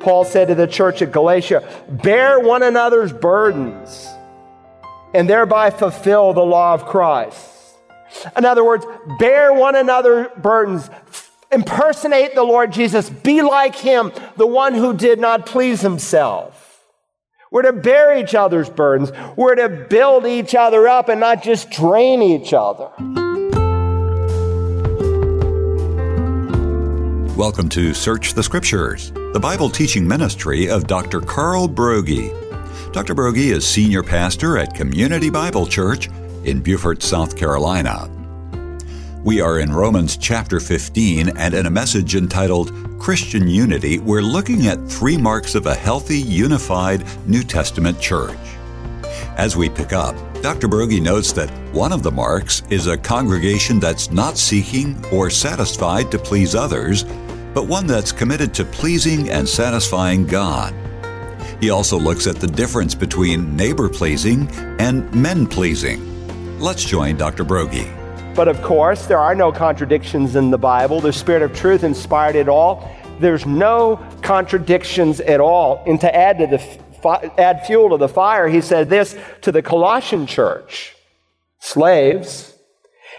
Paul said to the church at Galatia, bear one another's burdens and thereby fulfill the law of Christ. In other words, bear one another's burdens, impersonate the Lord Jesus, be like him, the one who did not please himself. We're to bear each other's burdens. We're to build each other up and not just drain each other. Welcome to Search the Scriptures, the Bible teaching ministry of Dr. Carl Broggi. Dr. Broggi is senior pastor at Community Bible Church in Beaufort, South Carolina. We are in Romans chapter 15, and in a message entitled Christian Unity, we're looking at three marks of a healthy, unified New Testament church. As we pick up, Dr. Broggi notes that one of the marks is a congregation that's not seeking or satisfied to please others, but one that's committed to pleasing and satisfying God. He also looks at the difference between neighbor pleasing and men pleasing. Let's join Dr. Broggi. But of course, there are no contradictions in the Bible. The Spirit of truth inspired it all. There's no contradictions at all. And to add to the add fuel to the fire, he said this to the Colossian church: Slaves,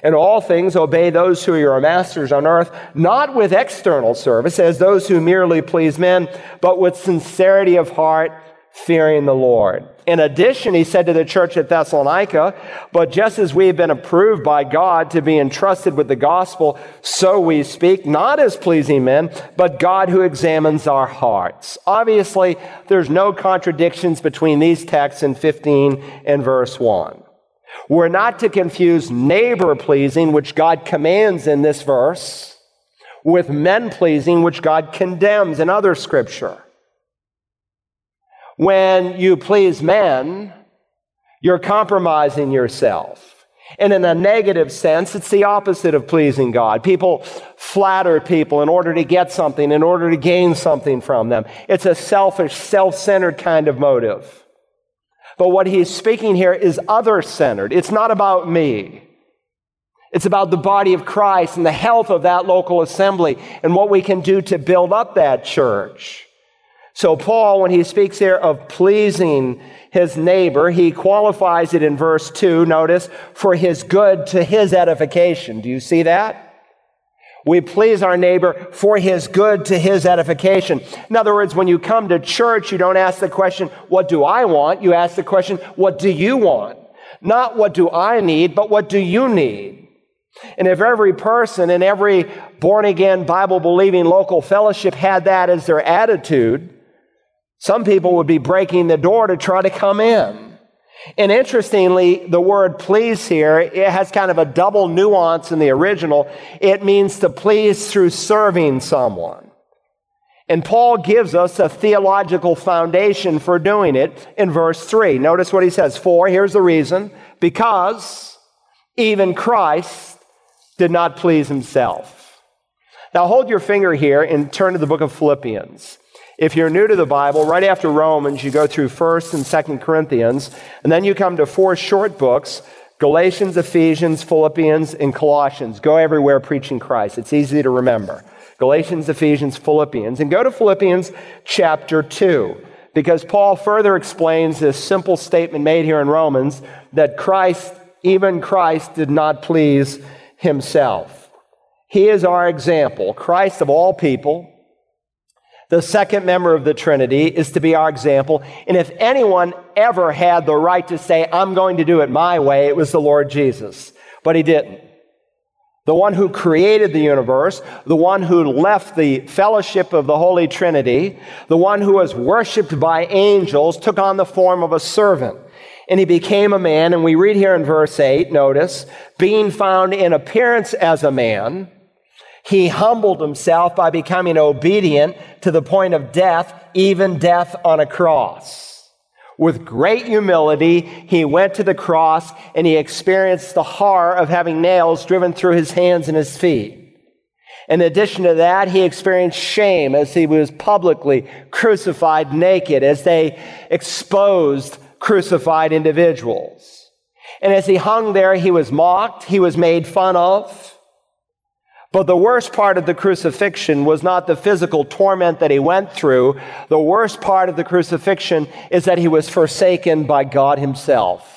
in all things, obey those who are your masters on earth, not with external service as those who merely please men, but with sincerity of heart, fearing the Lord. In addition, he said to the church at Thessalonica, but just as we have been approved by God to be entrusted with the gospel, so we speak, not as pleasing men, but God who examines our hearts. Obviously, there's no contradictions between these texts in 15 and verse 1. We're not to confuse neighbor pleasing, which God commands in this verse, with men pleasing, which God condemns in other scripture. When you please men, you're compromising yourself. And in a negative sense, it's the opposite of pleasing God. People flatter people in order to get something, in order to gain something from them. It's a selfish, self centered kind of motive. But what he's speaking here is other centered. It's not about me. It's about the body of Christ and the health of that local assembly and what we can do to build up that church. So, Paul, when he speaks here of pleasing his neighbor, he qualifies it in verse 2, notice, for his good to his edification. Do you see that? We please our neighbor for his good to his edification. In other words, when you come to church, you don't ask the question, what do I want? You ask the question, what do you want? Not what do I need, but what do you need? And if every person in every born again, Bible believing local fellowship had that as their attitude, some people would be breaking the door to try to come in. And interestingly, the word please here, it has kind of a double nuance in the original. It means to please through serving someone. And Paul gives us a theological foundation for doing it in verse 3. Notice what he says. For, here's the reason, because even Christ did not please himself. Now hold your finger here and turn to the book of Philippians. If you're new to the Bible, right after Romans, you go through 1st and 2nd Corinthians, and then you come to four short books Galatians, Ephesians, Philippians, and Colossians. Go everywhere preaching Christ. It's easy to remember. Galatians, Ephesians, Philippians. And go to Philippians chapter 2, because Paul further explains this simple statement made here in Romans that Christ, even Christ, did not please himself. He is our example. Christ of all people, the second member of the Trinity is to be our example. And if anyone ever had the right to say, I'm going to do it my way, it was the Lord Jesus. But he didn't. The one who created the universe, the one who left the fellowship of the Holy Trinity, the one who was worshiped by angels, took on the form of a servant. And he became a man, and we read here in verse 8, notice, being found in appearance as a man, he humbled himself by becoming obedient to the point of death, even death on a cross. With great humility, he went to the cross and he experienced the horror of having nails driven through his hands and his feet. In addition to that, he experienced shame as he was publicly crucified naked, as they exposed crucified individuals. And as he hung there, he was mocked, he was made fun of. But the worst part of the crucifixion was not the physical torment that he went through. The worst part of the crucifixion is that he was forsaken by God himself.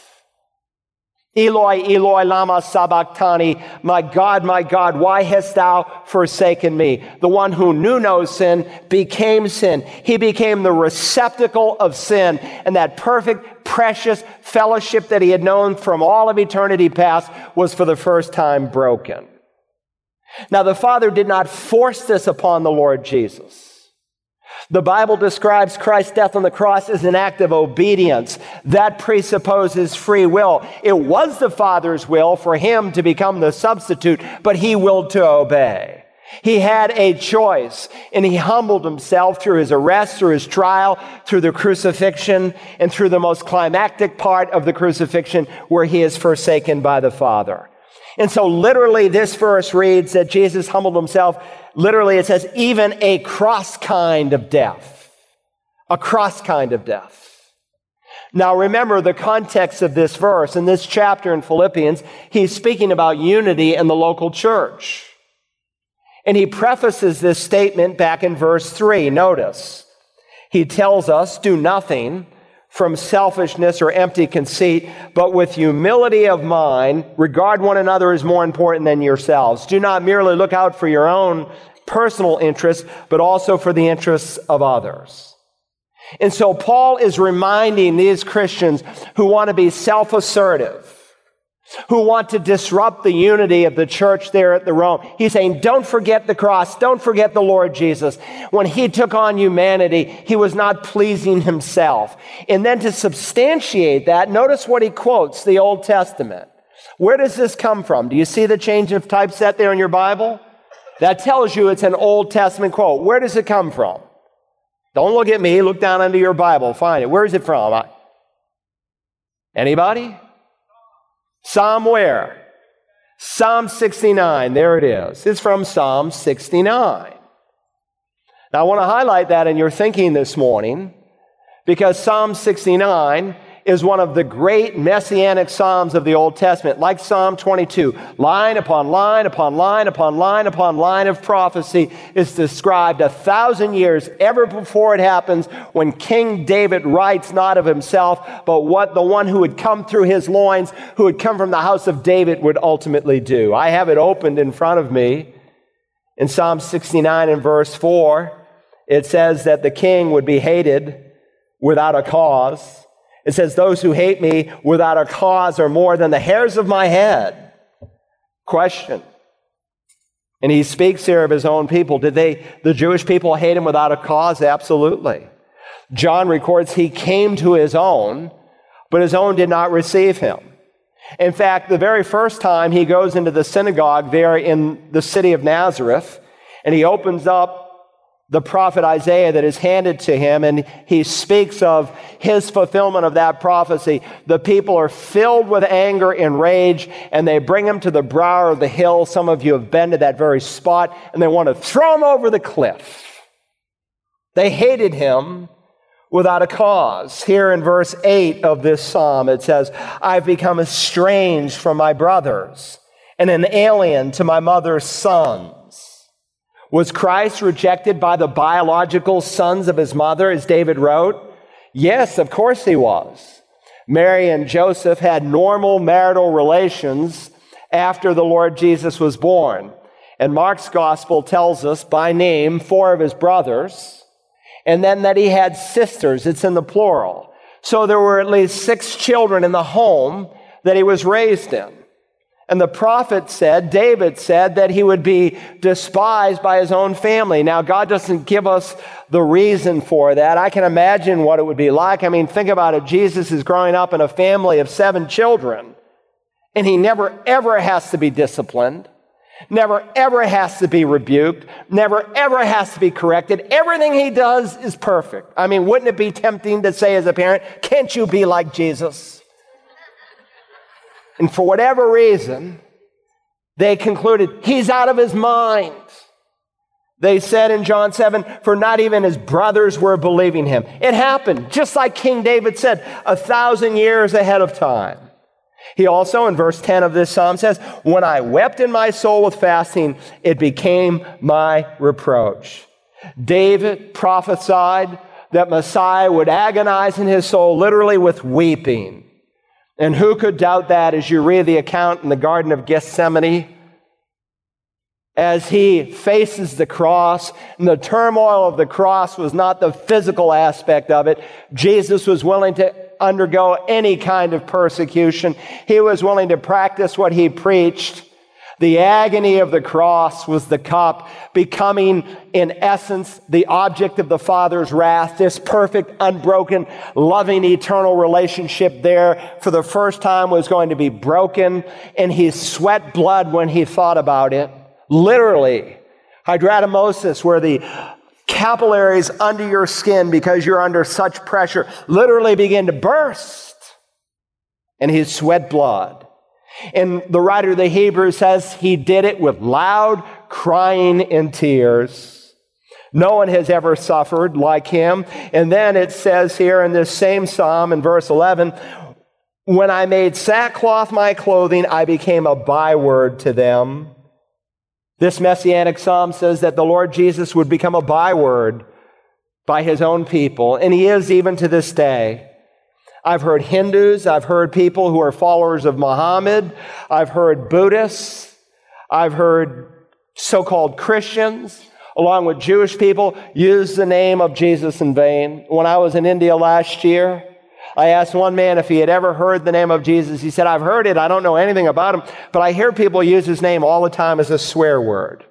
Eloi, Eloi, lama sabachthani. My God, my God, why hast thou forsaken me? The one who knew no sin became sin. He became the receptacle of sin and that perfect, precious fellowship that he had known from all of eternity past was for the first time broken. Now, the Father did not force this upon the Lord Jesus. The Bible describes Christ's death on the cross as an act of obedience. That presupposes free will. It was the Father's will for him to become the substitute, but he willed to obey. He had a choice and he humbled himself through his arrest, through his trial, through the crucifixion, and through the most climactic part of the crucifixion where he is forsaken by the Father. And so literally this verse reads that Jesus humbled himself. Literally it says, even a cross kind of death. A cross kind of death. Now remember the context of this verse. In this chapter in Philippians, he's speaking about unity in the local church. And he prefaces this statement back in verse 3. Notice, he tells us, do nothing from selfishness or empty conceit, but with humility of mind, regard one another as more important than yourselves. Do not merely look out for your own personal interests, but also for the interests of others. And so Paul is reminding these Christians who want to be self-assertive, who want to disrupt the unity of the church there at the Rome. He's saying, don't forget the cross. Don't forget the Lord Jesus. When he took on humanity, he was not pleasing himself. And then to substantiate that, notice what he quotes, the Old Testament. Where does this come from? Do you see the change of typeset there in your Bible? That tells you it's an Old Testament quote. Where does it come from? Don't look at me. Look down under your Bible. Find it. Where is it from? Anybody? Psalm where? Psalm 69. There it is. It's from Psalm 69. Now, I want to highlight that in your thinking this morning because Psalm 69 is one of the great messianic psalms of the Old Testament, like Psalm 22. Line upon line upon line upon line upon line of prophecy is described a thousand years ever before it happens when King David writes not of himself, but what the one who had come through his loins, who had come from the house of David, would ultimately do. I have it opened in front of me. In Psalm 69 and verse 4, it says that the king would be hated without a cause it says, Those who hate me without a cause are more than the hairs of my head. Question. And he speaks here of his own people. Did they, the Jewish people, hate him without a cause? Absolutely. John records he came to his own, but his own did not receive him. In fact, the very first time he goes into the synagogue there in the city of Nazareth, and he opens up the prophet Isaiah that is handed to him, and he speaks of his fulfillment of that prophecy. The people are filled with anger and rage, and they bring him to the brow of the hill. Some of you have been to that very spot, and they want to throw him over the cliff. They hated him without a cause. Here in verse 8 of this psalm, it says, I've become estranged from my brothers and an alien to my mother's son. Was Christ rejected by the biological sons of his mother, as David wrote? Yes, of course he was. Mary and Joseph had normal marital relations after the Lord Jesus was born. And Mark's gospel tells us by name four of his brothers, and then that he had sisters. It's in the plural. So there were at least six children in the home that he was raised in. And the prophet said, David said, that he would be despised by his own family. Now, God doesn't give us the reason for that. I can imagine what it would be like. I mean, think about it. Jesus is growing up in a family of seven children, and he never, ever has to be disciplined, never, ever has to be rebuked, never, ever has to be corrected. Everything he does is perfect. I mean, wouldn't it be tempting to say as a parent, can't you be like Jesus? And for whatever reason, they concluded he's out of his mind. They said in John 7, for not even his brothers were believing him. It happened, just like King David said, a thousand years ahead of time. He also, in verse 10 of this psalm, says, When I wept in my soul with fasting, it became my reproach. David prophesied that Messiah would agonize in his soul, literally with weeping. And who could doubt that as you read the account in the Garden of Gethsemane? As he faces the cross, and the turmoil of the cross was not the physical aspect of it. Jesus was willing to undergo any kind of persecution. He was willing to practice what he preached. The agony of the cross was the cup, becoming in essence the object of the Father's wrath. This perfect, unbroken, loving, eternal relationship there for the first time was going to be broken, and he sweat blood when he thought about it. Literally, hydradenosis, where the capillaries under your skin, because you're under such pressure, literally begin to burst, and he sweat blood. And the writer of the Hebrews says he did it with loud crying and tears. No one has ever suffered like him. And then it says here in this same psalm in verse 11, when I made sackcloth my clothing, I became a byword to them. This messianic psalm says that the Lord Jesus would become a byword by his own people, and he is even to this day. I've heard Hindus, I've heard people who are followers of Muhammad, I've heard Buddhists, I've heard so called Christians, along with Jewish people, use the name of Jesus in vain. When I was in India last year, I asked one man if he had ever heard the name of Jesus. He said, I've heard it. I don't know anything about him, but I hear people use his name all the time as a swear word.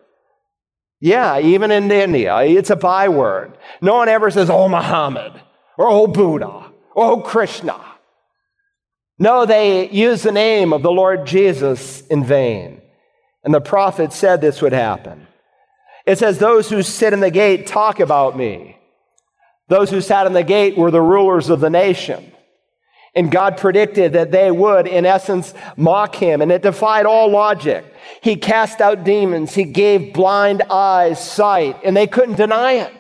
Yeah, even in India, it's a byword. No one ever says, Oh, Muhammad or Oh, Buddha. Oh, Krishna. No, they use the name of the Lord Jesus in vain. And the prophet said this would happen. It says, Those who sit in the gate talk about me. Those who sat in the gate were the rulers of the nation. And God predicted that they would, in essence, mock him, and it defied all logic. He cast out demons, he gave blind eyes sight, and they couldn't deny it.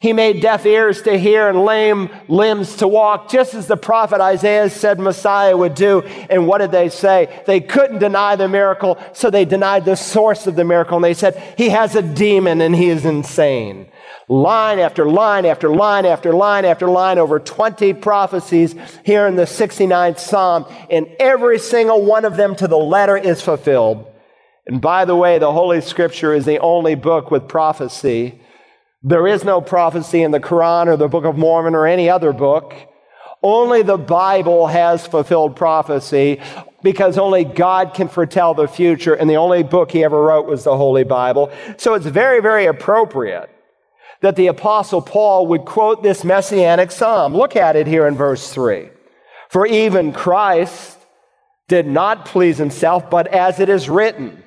He made deaf ears to hear and lame limbs to walk, just as the prophet Isaiah said Messiah would do. And what did they say? They couldn't deny the miracle, so they denied the source of the miracle. And they said, He has a demon and he is insane. Line after line after line after line after line, over 20 prophecies here in the 69th Psalm, and every single one of them to the letter is fulfilled. And by the way, the Holy Scripture is the only book with prophecy there is no prophecy in the Quran or the Book of Mormon or any other book. Only the Bible has fulfilled prophecy because only God can foretell the future, and the only book he ever wrote was the Holy Bible. So it's very, very appropriate that the Apostle Paul would quote this messianic psalm. Look at it here in verse 3. For even Christ did not please himself, but as it is written,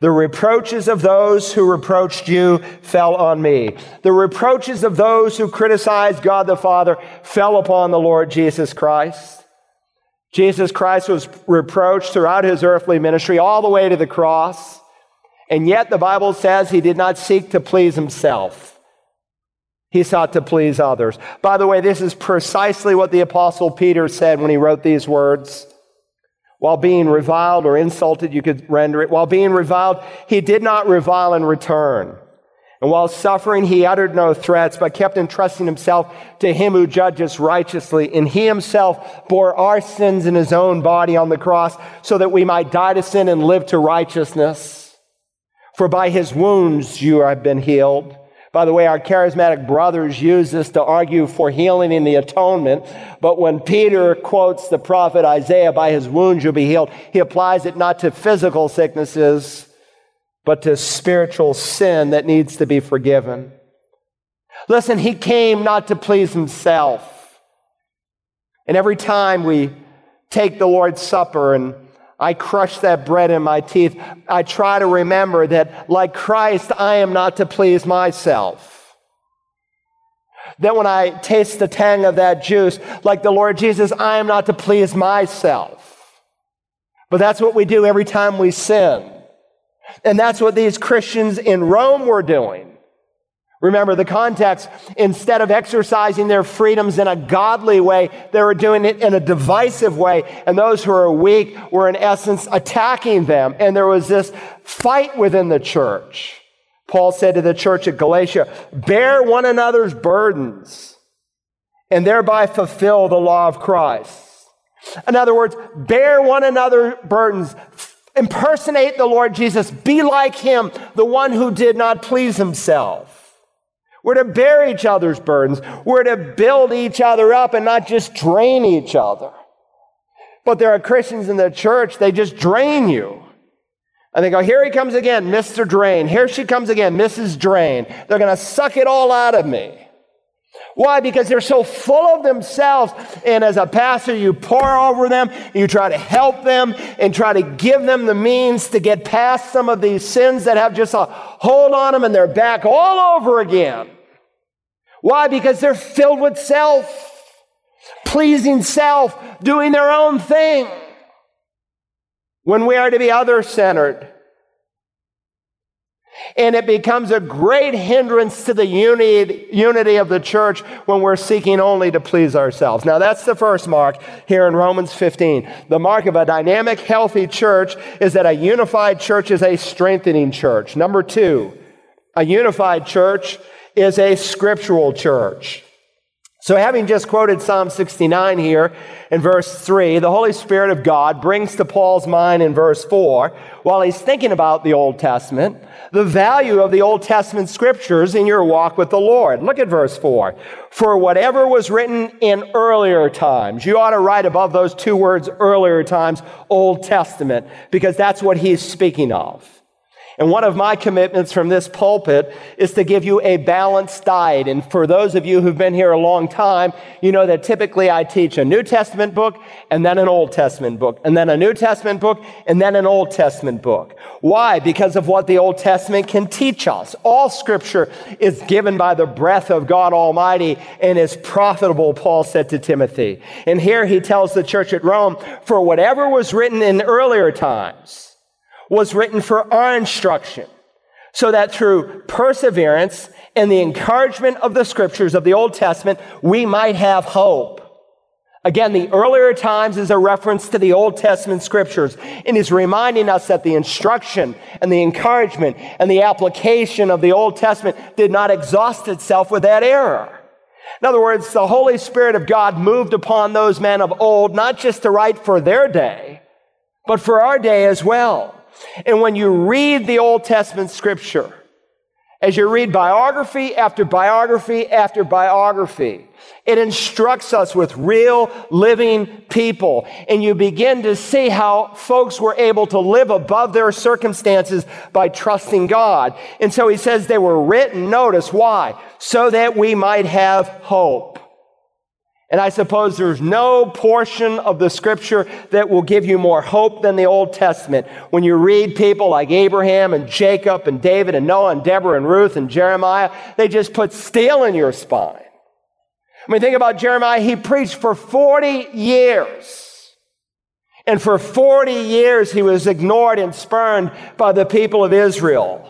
the reproaches of those who reproached you fell on me. The reproaches of those who criticized God the Father fell upon the Lord Jesus Christ. Jesus Christ was reproached throughout his earthly ministry all the way to the cross. And yet the Bible says he did not seek to please himself. He sought to please others. By the way, this is precisely what the apostle Peter said when he wrote these words. While being reviled or insulted, you could render it. While being reviled, he did not revile in return. And while suffering, he uttered no threats, but kept entrusting himself to him who judges righteously. And he himself bore our sins in his own body on the cross so that we might die to sin and live to righteousness. For by his wounds you have been healed. By the way, our charismatic brothers use this to argue for healing in the atonement. But when Peter quotes the prophet Isaiah, by his wounds you'll be healed, he applies it not to physical sicknesses, but to spiritual sin that needs to be forgiven. Listen, he came not to please himself. And every time we take the Lord's Supper and I crush that bread in my teeth. I try to remember that, like Christ, I am not to please myself. That when I taste the tang of that juice, like the Lord Jesus, I am not to please myself. But that's what we do every time we sin. And that's what these Christians in Rome were doing. Remember the context. Instead of exercising their freedoms in a godly way, they were doing it in a divisive way. And those who were weak were in essence attacking them. And there was this fight within the church. Paul said to the church at Galatia, bear one another's burdens and thereby fulfill the law of Christ. In other words, bear one another burdens, impersonate the Lord Jesus, be like him, the one who did not please himself. We're to bear each other's burdens. We're to build each other up and not just drain each other. But there are Christians in the church, they just drain you. And they go, here he comes again, Mr. Drain. Here she comes again, Mrs. Drain. They're going to suck it all out of me. Why? Because they're so full of themselves. And as a pastor, you pour over them, you try to help them and try to give them the means to get past some of these sins that have just a hold on them and they're back all over again. Why? Because they're filled with self, pleasing self, doing their own thing. When we are to be other centered, and it becomes a great hindrance to the unity, unity of the church when we're seeking only to please ourselves. Now, that's the first mark here in Romans 15. The mark of a dynamic, healthy church is that a unified church is a strengthening church. Number two, a unified church is a scriptural church. So, having just quoted Psalm 69 here in verse 3, the Holy Spirit of God brings to Paul's mind in verse 4, while he's thinking about the Old Testament, the value of the Old Testament scriptures in your walk with the Lord. Look at verse 4. For whatever was written in earlier times, you ought to write above those two words, earlier times, Old Testament, because that's what he's speaking of. And one of my commitments from this pulpit is to give you a balanced diet. And for those of you who've been here a long time, you know that typically I teach a New Testament book and then an Old Testament book, and then a New Testament book and then an Old Testament book. Why? Because of what the Old Testament can teach us. All scripture is given by the breath of God Almighty and is profitable, Paul said to Timothy. And here he tells the church at Rome, for whatever was written in earlier times, was written for our instruction, so that through perseverance and the encouragement of the scriptures of the Old Testament, we might have hope. Again, the earlier times is a reference to the Old Testament scriptures and is reminding us that the instruction and the encouragement and the application of the Old Testament did not exhaust itself with that error. In other words, the Holy Spirit of God moved upon those men of old, not just to write for their day, but for our day as well. And when you read the Old Testament scripture, as you read biography after biography after biography, it instructs us with real living people. And you begin to see how folks were able to live above their circumstances by trusting God. And so he says they were written, notice why? So that we might have hope. And I suppose there's no portion of the scripture that will give you more hope than the Old Testament. When you read people like Abraham and Jacob and David and Noah and Deborah and Ruth and Jeremiah, they just put steel in your spine. I mean, think about Jeremiah. He preached for 40 years. And for 40 years, he was ignored and spurned by the people of Israel.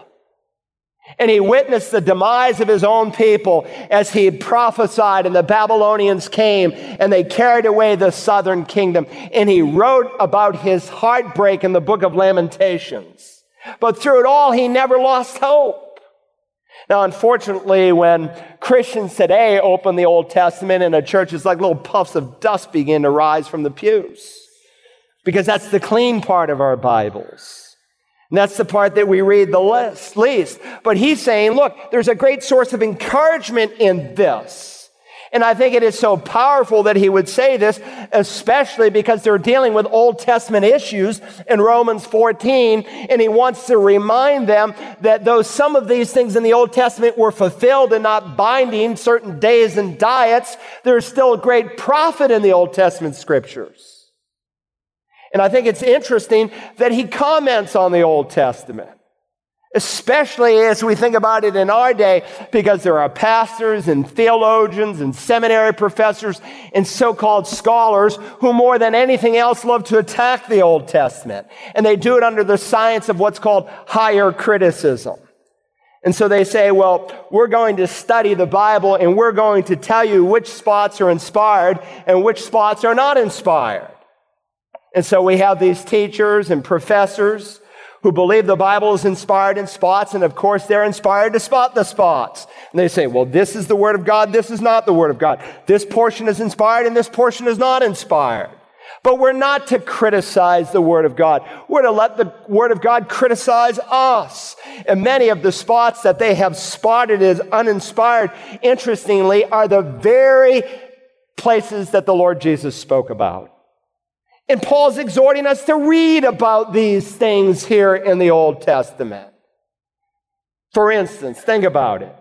And he witnessed the demise of his own people as he prophesied, and the Babylonians came and they carried away the southern kingdom. And he wrote about his heartbreak in the book of Lamentations. But through it all, he never lost hope. Now, unfortunately, when Christians today open the Old Testament in a church, it's like little puffs of dust begin to rise from the pews. Because that's the clean part of our Bibles. And that's the part that we read the least. But he's saying, look, there's a great source of encouragement in this. And I think it is so powerful that he would say this, especially because they're dealing with Old Testament issues in Romans 14. And he wants to remind them that though some of these things in the Old Testament were fulfilled and not binding certain days and diets, there's still a great profit in the Old Testament scriptures. And I think it's interesting that he comments on the Old Testament, especially as we think about it in our day, because there are pastors and theologians and seminary professors and so called scholars who, more than anything else, love to attack the Old Testament. And they do it under the science of what's called higher criticism. And so they say, well, we're going to study the Bible and we're going to tell you which spots are inspired and which spots are not inspired. And so we have these teachers and professors who believe the Bible is inspired in spots, and of course they're inspired to spot the spots. And they say, well, this is the Word of God, this is not the Word of God. This portion is inspired and this portion is not inspired. But we're not to criticize the Word of God. We're to let the Word of God criticize us. And many of the spots that they have spotted as uninspired, interestingly, are the very places that the Lord Jesus spoke about. And Paul's exhorting us to read about these things here in the Old Testament. For instance, think about it.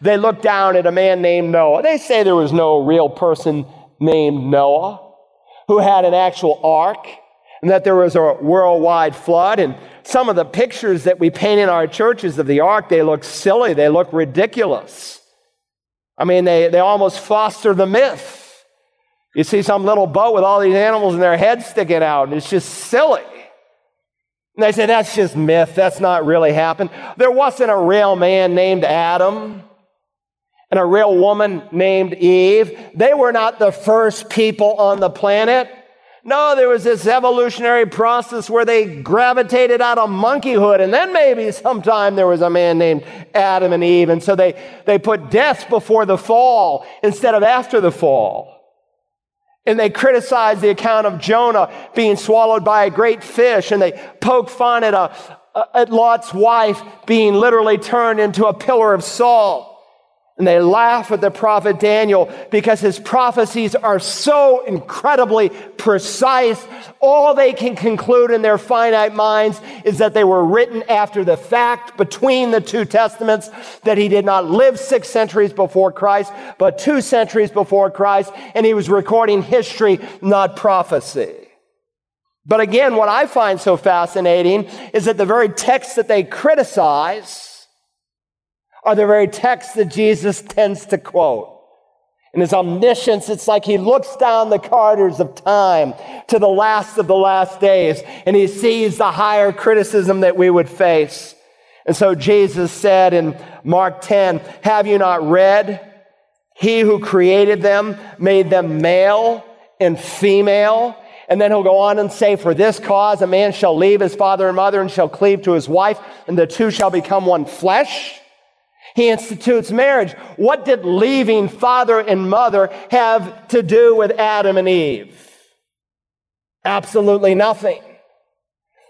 They look down at a man named Noah. They say there was no real person named Noah who had an actual ark and that there was a worldwide flood. And some of the pictures that we paint in our churches of the ark, they look silly, they look ridiculous. I mean, they, they almost foster the myth. You see some little boat with all these animals and their heads sticking out, and it's just silly. And they say that's just myth, that's not really happened. There wasn't a real man named Adam and a real woman named Eve. They were not the first people on the planet. No, there was this evolutionary process where they gravitated out of monkeyhood, and then maybe sometime there was a man named Adam and Eve, and so they, they put death before the fall instead of after the fall. And they criticized the account of Jonah being swallowed by a great fish, and they poke fun at, a, at Lot's wife being literally turned into a pillar of salt. And they laugh at the prophet Daniel because his prophecies are so incredibly precise. All they can conclude in their finite minds is that they were written after the fact between the two testaments, that he did not live six centuries before Christ, but two centuries before Christ, and he was recording history, not prophecy. But again, what I find so fascinating is that the very text that they criticize are the very texts that Jesus tends to quote. In his omniscience, it's like he looks down the corridors of time to the last of the last days and he sees the higher criticism that we would face. And so Jesus said in Mark 10, have you not read? He who created them made them male and female. And then he'll go on and say, For this cause a man shall leave his father and mother and shall cleave to his wife, and the two shall become one flesh. He institutes marriage. What did leaving father and mother have to do with Adam and Eve? Absolutely nothing.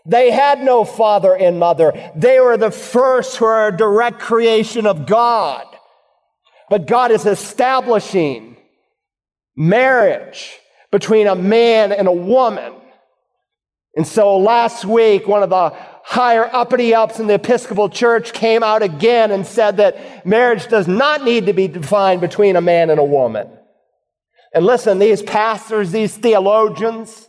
They had no father and mother. They were the first who are a direct creation of God. But God is establishing marriage between a man and a woman. And so last week, one of the higher uppity ups in the Episcopal Church came out again and said that marriage does not need to be defined between a man and a woman. And listen, these pastors, these theologians,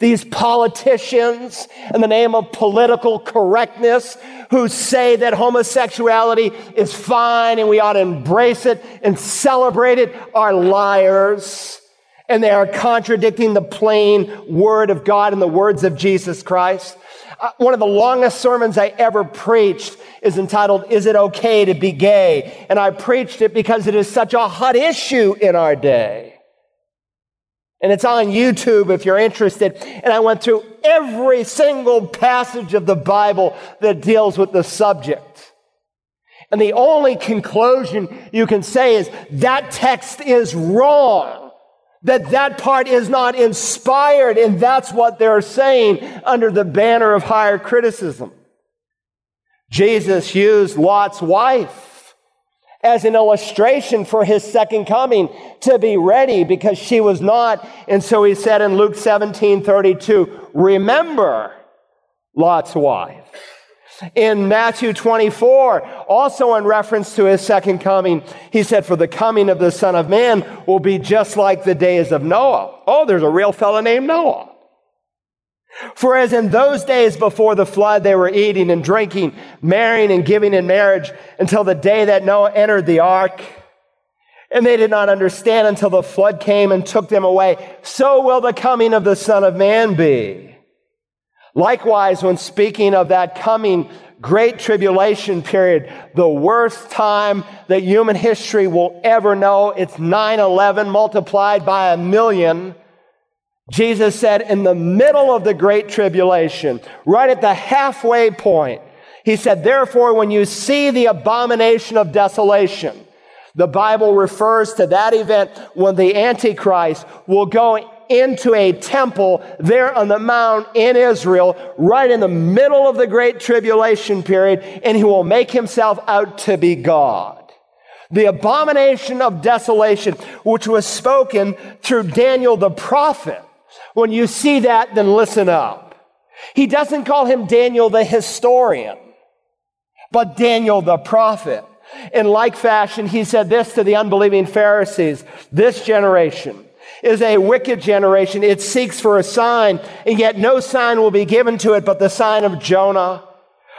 these politicians in the name of political correctness who say that homosexuality is fine and we ought to embrace it and celebrate it are liars. And they are contradicting the plain word of God and the words of Jesus Christ. Uh, one of the longest sermons I ever preached is entitled, Is It Okay to Be Gay? And I preached it because it is such a hot issue in our day. And it's on YouTube if you're interested. And I went through every single passage of the Bible that deals with the subject. And the only conclusion you can say is that text is wrong that that part is not inspired, and that's what they're saying under the banner of higher criticism. Jesus used Lot's wife as an illustration for his second coming to be ready because she was not. And so he said in Luke 17 32, remember Lot's wife. In Matthew 24, also in reference to his second coming, he said, For the coming of the Son of Man will be just like the days of Noah. Oh, there's a real fellow named Noah. For as in those days before the flood, they were eating and drinking, marrying and giving in marriage until the day that Noah entered the ark. And they did not understand until the flood came and took them away. So will the coming of the Son of Man be. Likewise, when speaking of that coming Great Tribulation period, the worst time that human history will ever know. It's 9 11 multiplied by a million. Jesus said, in the middle of the Great Tribulation, right at the halfway point, he said, Therefore, when you see the abomination of desolation, the Bible refers to that event when the Antichrist will go into a temple there on the mount in Israel, right in the middle of the great tribulation period, and he will make himself out to be God. The abomination of desolation, which was spoken through Daniel the prophet. When you see that, then listen up. He doesn't call him Daniel the historian, but Daniel the prophet. In like fashion, he said this to the unbelieving Pharisees this generation is a wicked generation. It seeks for a sign, and yet no sign will be given to it but the sign of Jonah.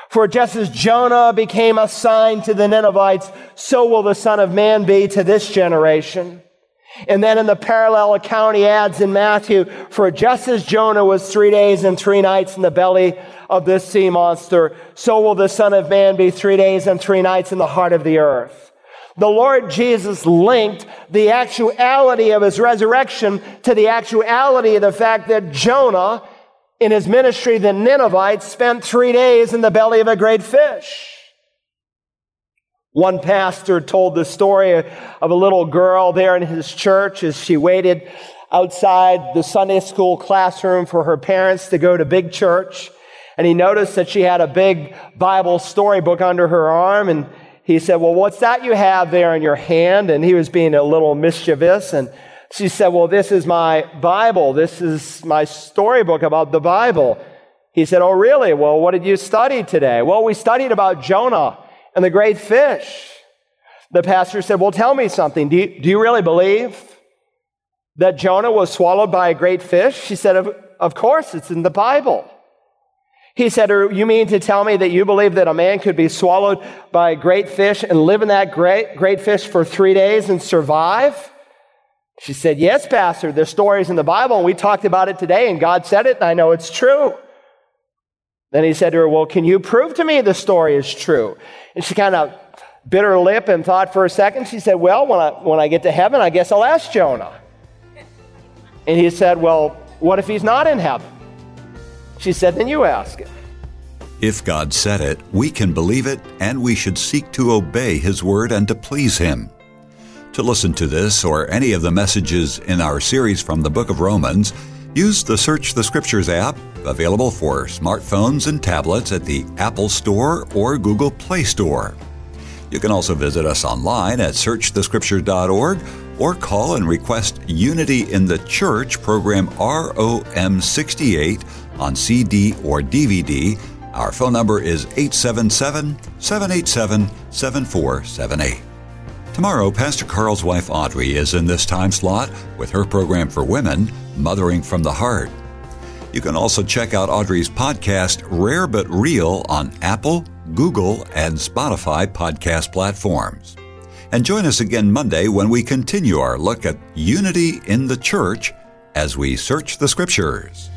For just as Jonah became a sign to the Ninevites, so will the Son of Man be to this generation. And then in the parallel account, he adds in Matthew, for just as Jonah was three days and three nights in the belly of this sea monster, so will the Son of Man be three days and three nights in the heart of the earth. The Lord Jesus linked the actuality of his resurrection to the actuality of the fact that Jonah, in his ministry, the Ninevites, spent three days in the belly of a great fish. One pastor told the story of a little girl there in his church as she waited outside the Sunday school classroom for her parents to go to big church. And he noticed that she had a big Bible storybook under her arm and he said, Well, what's that you have there in your hand? And he was being a little mischievous. And she said, Well, this is my Bible. This is my storybook about the Bible. He said, Oh, really? Well, what did you study today? Well, we studied about Jonah and the great fish. The pastor said, Well, tell me something. Do you, do you really believe that Jonah was swallowed by a great fish? She said, Of, of course, it's in the Bible. He said, You mean to tell me that you believe that a man could be swallowed by a great fish and live in that great, great fish for three days and survive? She said, Yes, Pastor, there's stories in the Bible, and we talked about it today, and God said it, and I know it's true. Then he said to her, Well, can you prove to me the story is true? And she kind of bit her lip and thought for a second. She said, Well, when I, when I get to heaven, I guess I'll ask Jonah. And he said, Well, what if he's not in heaven? She said, Then you ask it. If God said it, we can believe it, and we should seek to obey His word and to please Him. To listen to this or any of the messages in our series from the book of Romans, use the Search the Scriptures app, available for smartphones and tablets at the Apple Store or Google Play Store. You can also visit us online at searchthescripture.org or call and request Unity in the Church program ROM 68 on CD or DVD. Our phone number is 877 787 7478. Tomorrow, Pastor Carl's wife Audrey is in this time slot with her program for women, Mothering from the Heart. You can also check out Audrey's podcast, Rare But Real, on Apple, Google, and Spotify podcast platforms. And join us again Monday when we continue our look at unity in the church as we search the scriptures.